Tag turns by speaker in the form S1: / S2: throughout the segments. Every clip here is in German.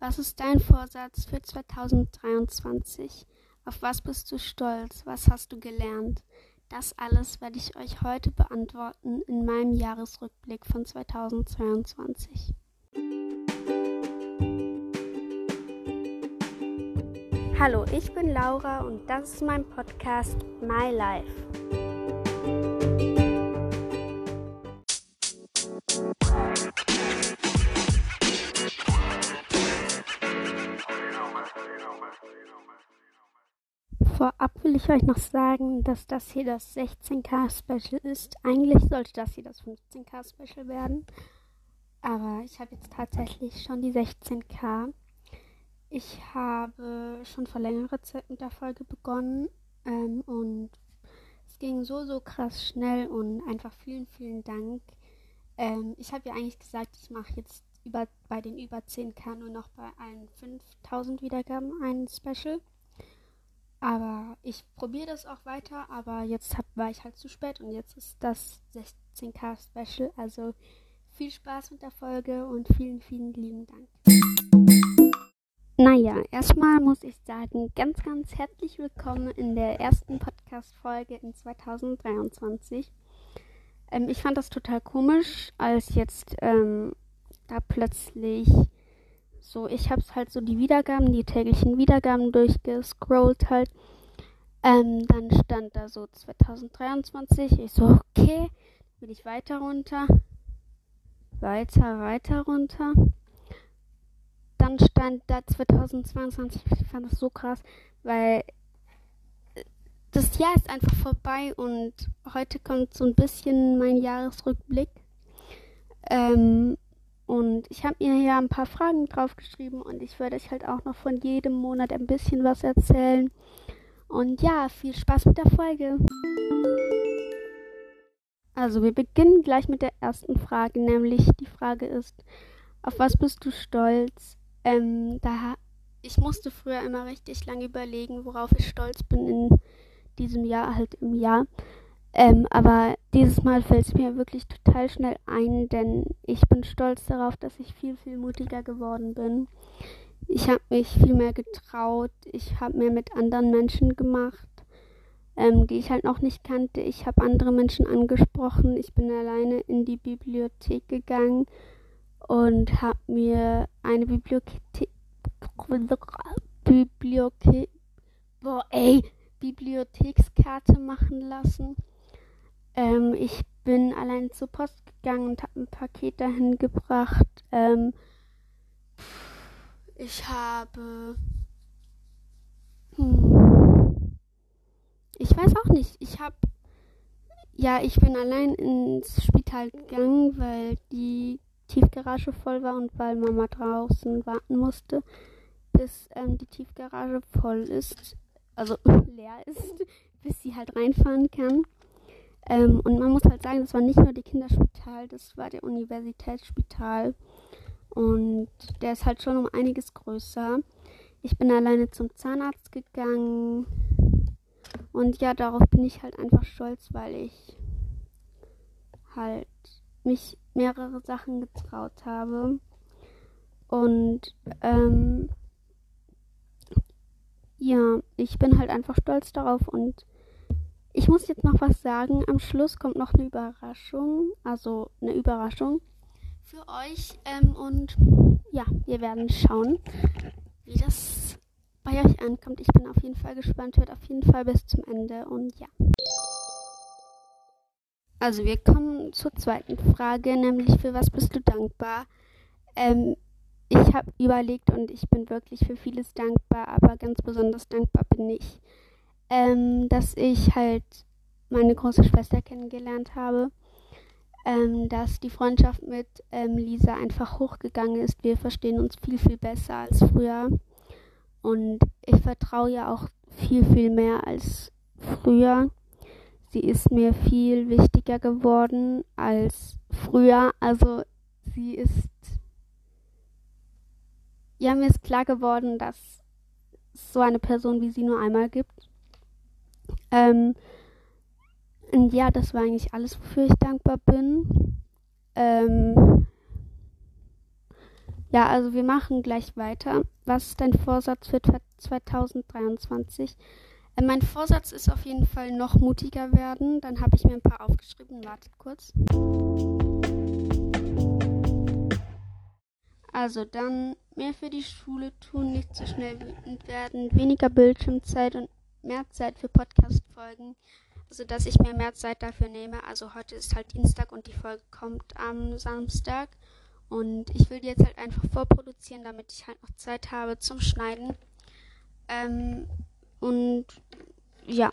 S1: Was ist dein Vorsatz für 2023? Auf was bist du stolz? Was hast du gelernt? Das alles werde ich euch heute beantworten in meinem Jahresrückblick von 2022. Hallo, ich bin Laura und das ist mein Podcast My Life. Vorab will ich euch noch sagen, dass das hier das 16K Special ist. Eigentlich sollte das hier das 15K Special werden. Aber ich habe jetzt tatsächlich schon die 16K. Ich habe schon vor längerer Zeit mit der Folge begonnen. Ähm, und es ging so, so krass schnell und einfach vielen, vielen Dank. Ähm, ich habe ja eigentlich gesagt, ich mache jetzt über, bei den über 10K nur noch bei allen 5000 Wiedergaben ein Special. Aber ich probiere das auch weiter, aber jetzt hab, war ich halt zu spät und jetzt ist das 16K Special. Also viel Spaß mit der Folge und vielen, vielen lieben Dank. Naja, erstmal muss ich sagen, ganz, ganz herzlich willkommen in der ersten Podcast-Folge in 2023. Ähm, ich fand das total komisch, als jetzt ähm, da plötzlich so, ich habe halt so die Wiedergaben, die täglichen Wiedergaben durchgescrollt halt. Ähm, dann stand da so 2023. Ich so, okay, bin ich weiter runter. Weiter, weiter runter. Dann stand da 2022. Ich fand das so krass, weil das Jahr ist einfach vorbei und heute kommt so ein bisschen mein Jahresrückblick. Ähm, und ich habe mir hier ein paar Fragen draufgeschrieben und ich werde euch halt auch noch von jedem Monat ein bisschen was erzählen. Und ja, viel Spaß mit der Folge. Also wir beginnen gleich mit der ersten Frage, nämlich die Frage ist, auf was bist du stolz? Ähm, da ich musste früher immer richtig lange überlegen, worauf ich stolz bin in diesem Jahr, halt im Jahr. Ähm, aber dieses Mal fällt es mir wirklich total schnell ein, denn ich bin stolz darauf, dass ich viel, viel mutiger geworden bin. Ich habe mich viel mehr getraut. Ich habe mehr mit anderen Menschen gemacht, ähm, die ich halt noch nicht kannte. Ich habe andere Menschen angesprochen. Ich bin alleine in die Bibliothek gegangen und habe mir eine Bibliothek Bibliothek boah, ey, Bibliothekskarte machen lassen. Ähm, ich bin allein zur Post gegangen und habe ein Paket dahin gebracht. Ähm, ich habe. Hm, ich weiß auch nicht. Ich habe. Ja, ich bin allein ins Spital gegangen, weil die Tiefgarage voll war und weil Mama draußen warten musste, bis ähm, die Tiefgarage voll ist. Also leer ist, bis sie halt reinfahren kann. Ähm, und man muss halt sagen, das war nicht nur die Kinderspital, das war der Universitätsspital. Und der ist halt schon um einiges größer. Ich bin alleine zum Zahnarzt gegangen. Und ja, darauf bin ich halt einfach stolz, weil ich halt mich mehrere Sachen getraut habe. Und ähm, ja, ich bin halt einfach stolz darauf und ich muss jetzt noch was sagen. Am Schluss kommt noch eine Überraschung. Also eine Überraschung für euch. Ähm, und ja, wir werden schauen, wie das bei euch ankommt. Ich bin auf jeden Fall gespannt. Hört auf jeden Fall bis zum Ende. Und ja. Also wir kommen zur zweiten Frage, nämlich für was bist du dankbar? Ähm, ich habe überlegt und ich bin wirklich für vieles dankbar, aber ganz besonders dankbar bin ich ähm, dass ich halt meine große Schwester kennengelernt habe, ähm, dass die Freundschaft mit ähm, Lisa einfach hochgegangen ist. Wir verstehen uns viel, viel besser als früher. Und ich vertraue ja auch viel, viel mehr als früher. Sie ist mir viel wichtiger geworden als früher. Also sie ist. Ja, mir ist klar geworden, dass es so eine Person wie sie nur einmal gibt. Ähm, und ja, das war eigentlich alles, wofür ich dankbar bin. Ähm, Ja, also wir machen gleich weiter. Was ist dein Vorsatz für 2023? Äh, mein Vorsatz ist auf jeden Fall noch mutiger werden. Dann habe ich mir ein paar aufgeschrieben. Wartet kurz. Also dann mehr für die Schule tun, nicht so schnell wütend werden, weniger Bildschirmzeit und mehr Zeit für Podcast-Folgen. Also dass ich mir mehr Zeit dafür nehme. Also heute ist halt Dienstag und die Folge kommt am Samstag. Und ich will die jetzt halt einfach vorproduzieren, damit ich halt noch Zeit habe zum Schneiden. Ähm, und ja.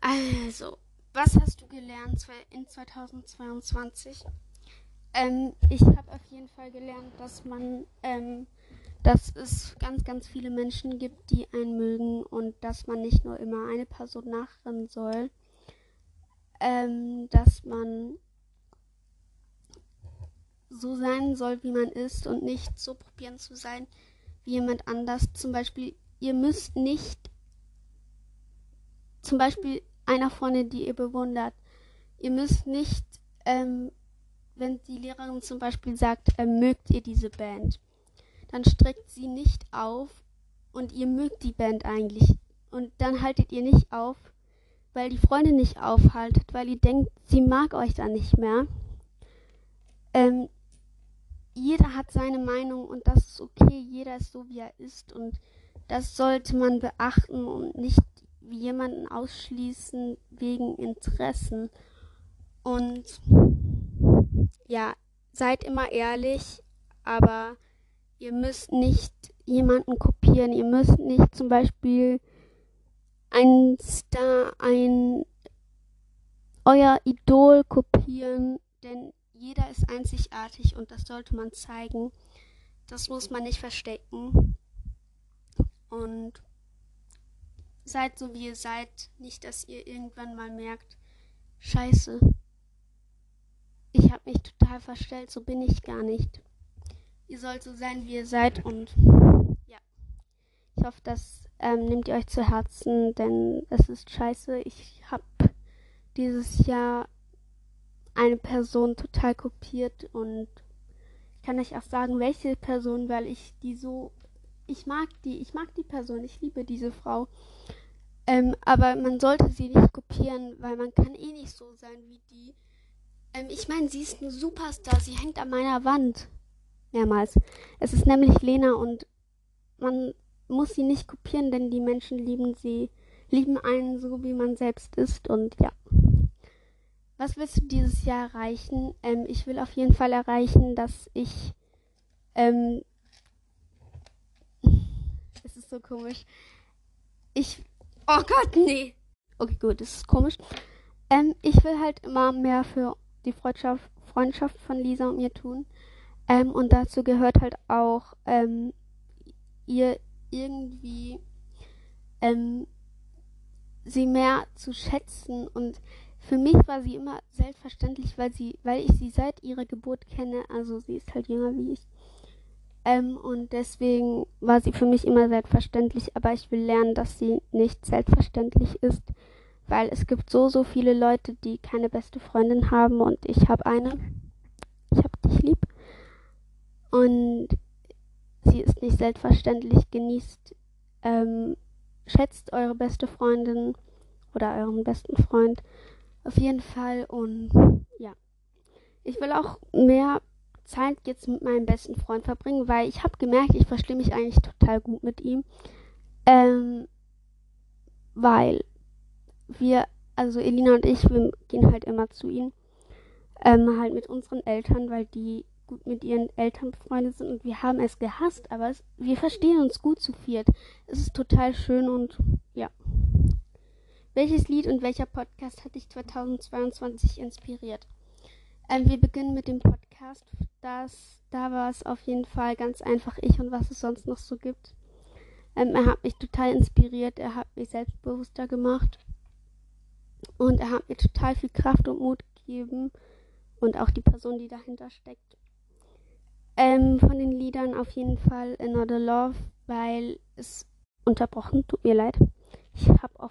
S1: Also, was hast du gelernt in 2022? Ähm, ich habe auf jeden Fall gelernt, dass man, ähm, dass es ganz, ganz viele Menschen gibt, die einen mögen und dass man nicht nur immer eine Person nachrennen soll. Ähm, dass man so sein soll, wie man ist und nicht so probieren zu sein wie jemand anders. Zum Beispiel, ihr müsst nicht, zum Beispiel einer Freundin, die ihr bewundert, ihr müsst nicht, ähm, wenn die Lehrerin zum Beispiel sagt, äh, mögt ihr diese Band, dann streckt sie nicht auf und ihr mögt die Band eigentlich. Und dann haltet ihr nicht auf, weil die Freundin nicht aufhaltet, weil ihr denkt, sie mag euch dann nicht mehr. Ähm, jeder hat seine Meinung und das ist okay, jeder ist so, wie er ist und das sollte man beachten und nicht jemanden ausschließen wegen Interessen. Und ja, seid immer ehrlich, aber ihr müsst nicht jemanden kopieren. Ihr müsst nicht zum Beispiel ein Star, ein euer Idol kopieren, denn jeder ist einzigartig und das sollte man zeigen. Das muss man nicht verstecken. Und seid so wie ihr seid. Nicht, dass ihr irgendwann mal merkt, scheiße, ich habe mich total verstellt, so bin ich gar nicht. Ihr sollt so sein, wie ihr seid und ja. Ich hoffe, das ähm, nehmt ihr euch zu Herzen, denn es ist scheiße. Ich habe dieses Jahr eine Person total kopiert und ich kann euch auch sagen, welche Person, weil ich die so, ich mag die, ich mag die Person, ich liebe diese Frau. Ähm, aber man sollte sie nicht kopieren, weil man kann eh nicht so sein wie die. Ähm, ich meine, sie ist ein Superstar, sie hängt an meiner Wand. Mehrmals. Es ist nämlich Lena und man muss sie nicht kopieren, denn die Menschen lieben sie, lieben einen so, wie man selbst ist und ja. Was willst du dieses Jahr erreichen? Ähm, ich will auf jeden Fall erreichen, dass ich. Ähm, es ist so komisch. Ich. Oh Gott, nee. Okay, gut, das ist komisch. Ähm, ich will halt immer mehr für die Freundschaft, Freundschaft von Lisa und mir tun. Ähm, und dazu gehört halt auch, ähm, ihr irgendwie ähm, sie mehr zu schätzen und für mich war sie immer selbstverständlich, weil sie, weil ich sie seit ihrer Geburt kenne, also sie ist halt jünger wie ich. Ähm, und deswegen war sie für mich immer selbstverständlich, aber ich will lernen, dass sie nicht selbstverständlich ist, weil es gibt so, so viele Leute, die keine beste Freundin haben und ich habe eine. Ich habe dich lieb. Und sie ist nicht selbstverständlich. Genießt, ähm, schätzt eure beste Freundin oder euren besten Freund auf jeden Fall. Und ja. Ich will auch mehr Zeit jetzt mit meinem besten Freund verbringen, weil ich habe gemerkt, ich verstehe mich eigentlich total gut mit ihm. Ähm, weil wir, also Elina und ich, wir gehen halt immer zu ihm. Ähm, halt mit unseren Eltern, weil die gut mit ihren Eltern befreundet sind und wir haben es gehasst, aber es, wir verstehen uns gut zu viert. Es ist total schön und ja. Welches Lied und welcher Podcast hat dich 2022 inspiriert? Ähm, wir beginnen mit dem Podcast. Das, da war es auf jeden Fall ganz einfach ich und was es sonst noch so gibt. Ähm, er hat mich total inspiriert, er hat mich selbstbewusster gemacht und er hat mir total viel Kraft und Mut gegeben und auch die Person, die dahinter steckt. Ähm, von den Liedern auf jeden Fall Another Love, weil es unterbrochen, tut mir leid. Ich habe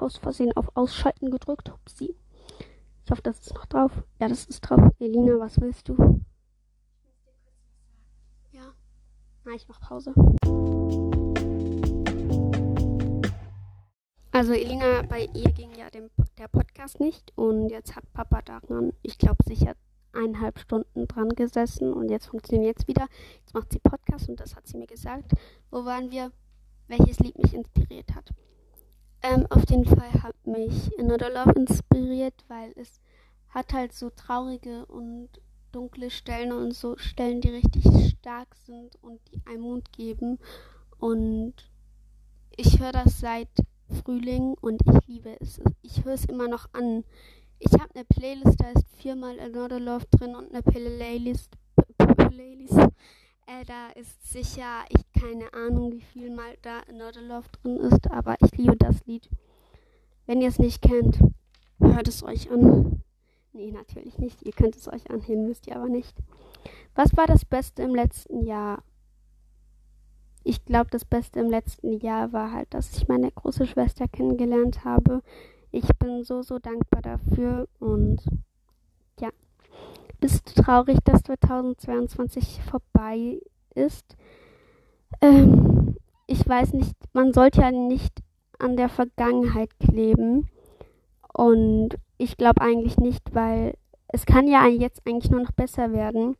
S1: aus Versehen auf Ausschalten gedrückt. Upsi. Ich hoffe, das ist noch drauf. Ja, das ist drauf. Elina, was willst du? Na, ich mach Pause. Also Elina, bei ihr ging ja dem, der Podcast nicht und jetzt hat Papa daran, ich glaube sicher eineinhalb Stunden dran gesessen und jetzt funktioniert es wieder. Jetzt macht sie Podcast und das hat sie mir gesagt. Wo waren wir? Welches Lied mich inspiriert hat. Ähm, auf jeden Fall hat mich Another Love inspiriert, weil es hat halt so traurige und dunkle Stellen und so Stellen, die richtig stark sind und die einem Mut geben. Und ich höre das seit Frühling und ich liebe es. Ich höre es immer noch an. Ich habe eine Playlist, da ist viermal Another Love drin und eine Playlist. Playlist. Äh, da ist sicher, ich keine Ahnung, wie viel mal da Another Love drin ist, aber ich liebe das Lied. Wenn ihr es nicht kennt, hört es euch an. Nee, natürlich nicht. Ihr könnt es euch anhören, müsst ihr aber nicht. Was war das Beste im letzten Jahr? Ich glaube, das Beste im letzten Jahr war halt, dass ich meine große Schwester kennengelernt habe. Ich bin so, so dankbar dafür und ja. Bist du traurig, dass 2022 vorbei ist? Ähm, ich weiß nicht, man sollte ja nicht an der Vergangenheit kleben. Und ich glaube eigentlich nicht, weil es kann ja jetzt eigentlich nur noch besser werden.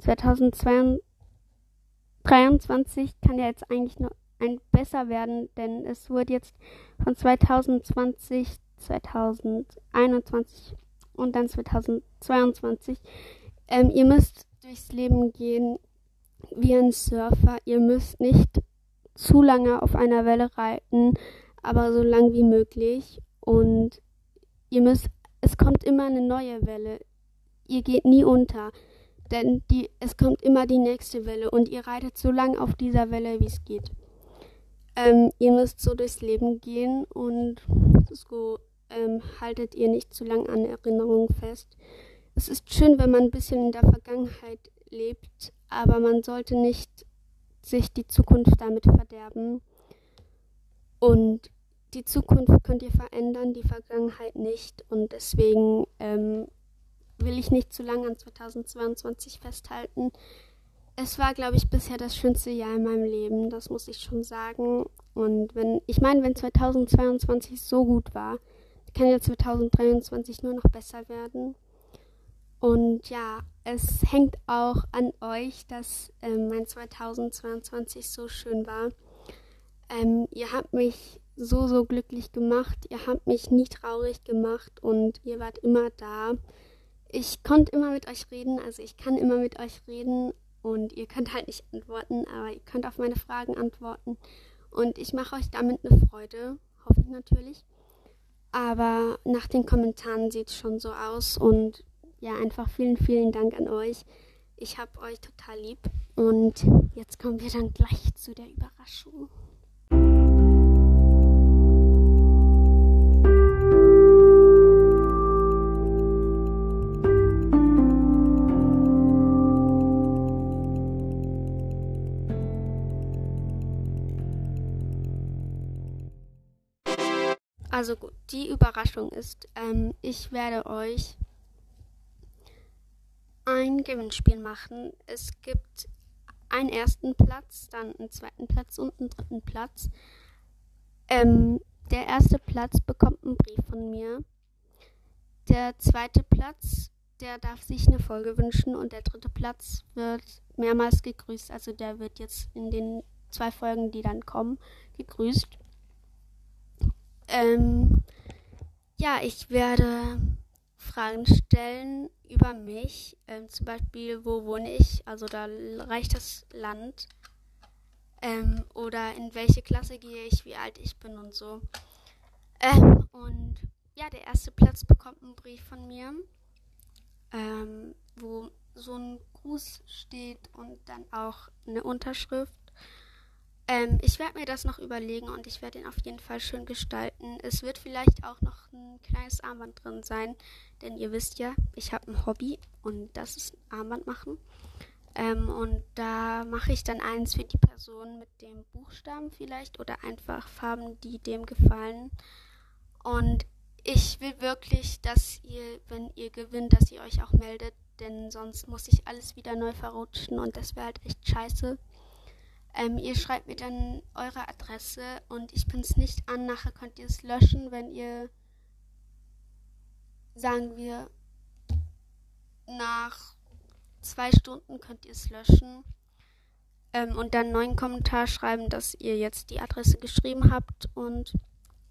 S1: 2023 kann ja jetzt eigentlich nur ein besser werden, denn es wurde jetzt von 2020, 2021 und dann 2022. Ähm, ihr müsst durchs Leben gehen wie ein Surfer. Ihr müsst nicht zu lange auf einer Welle reiten, aber so lang wie möglich. Und ihr müsst, es kommt immer eine neue Welle. Ihr geht nie unter, denn die, es kommt immer die nächste Welle und ihr reitet so lange auf dieser Welle, wie es geht. Ähm, ihr müsst so durchs Leben gehen und so ähm, haltet ihr nicht zu lang an Erinnerungen fest. Es ist schön, wenn man ein bisschen in der Vergangenheit lebt, aber man sollte nicht sich die Zukunft damit verderben. Und die Zukunft könnt ihr verändern, die Vergangenheit nicht. Und deswegen ähm, will ich nicht zu lange an 2022 festhalten. Es war, glaube ich, bisher das schönste Jahr in meinem Leben, das muss ich schon sagen. Und wenn, ich meine, wenn 2022 so gut war, kann ja 2023 nur noch besser werden. Und ja, es hängt auch an euch, dass ähm, mein 2022 so schön war. Ähm, ihr habt mich so, so glücklich gemacht. Ihr habt mich nie traurig gemacht und ihr wart immer da. Ich konnte immer mit euch reden, also ich kann immer mit euch reden und ihr könnt halt nicht antworten, aber ihr könnt auf meine Fragen antworten. Und ich mache euch damit eine Freude, hoffe ich natürlich. Aber nach den Kommentaren sieht es schon so aus und ja, einfach vielen, vielen Dank an euch. Ich habe euch total lieb und jetzt kommen wir dann gleich zu der Überraschung. Also gut, die Überraschung ist, ähm, ich werde euch ein Gewinnspiel machen. Es gibt einen ersten Platz, dann einen zweiten Platz und einen dritten Platz. Ähm, der erste Platz bekommt einen Brief von mir. Der zweite Platz, der darf sich eine Folge wünschen und der dritte Platz wird mehrmals gegrüßt. Also der wird jetzt in den zwei Folgen, die dann kommen, gegrüßt. Ähm, ja, ich werde Fragen stellen über mich. Ähm, zum Beispiel, wo wohne ich? Also da reicht das Land. Ähm, oder in welche Klasse gehe ich, wie alt ich bin und so. Ähm, und ja, der erste Platz bekommt einen Brief von mir, ähm, wo so ein Gruß steht und dann auch eine Unterschrift. Ähm, ich werde mir das noch überlegen und ich werde ihn auf jeden Fall schön gestalten. Es wird vielleicht auch noch ein kleines Armband drin sein, denn ihr wisst ja, ich habe ein Hobby und das ist Armband machen. Ähm, und da mache ich dann eins für die Person mit dem Buchstaben vielleicht oder einfach Farben, die dem gefallen. Und ich will wirklich, dass ihr, wenn ihr gewinnt, dass ihr euch auch meldet, denn sonst muss ich alles wieder neu verrutschen und das wäre halt echt scheiße. Ähm, ihr schreibt mir dann eure Adresse und ich bin es nicht an. Nachher könnt ihr es löschen, wenn ihr, sagen wir, nach zwei Stunden könnt ihr es löschen ähm, und dann einen neuen Kommentar schreiben, dass ihr jetzt die Adresse geschrieben habt. Und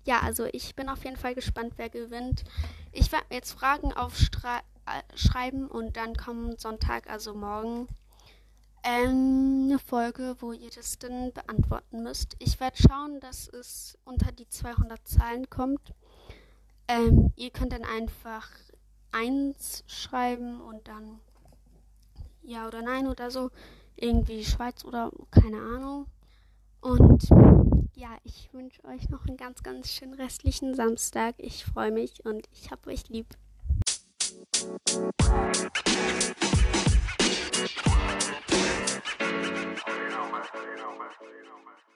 S1: ja, also ich bin auf jeden Fall gespannt, wer gewinnt. Ich werde mir jetzt Fragen aufschreiben äh, und dann kommt Sonntag, also morgen, ähm, eine Folge, wo ihr das dann beantworten müsst. Ich werde schauen, dass es unter die 200 Zahlen kommt. Ähm, ihr könnt dann einfach 1 schreiben und dann ja oder nein oder so irgendwie Schweiz oder keine Ahnung. Und ja, ich wünsche euch noch einen ganz, ganz schönen restlichen Samstag. Ich freue mich und ich habe euch lieb. you know man you know man you know man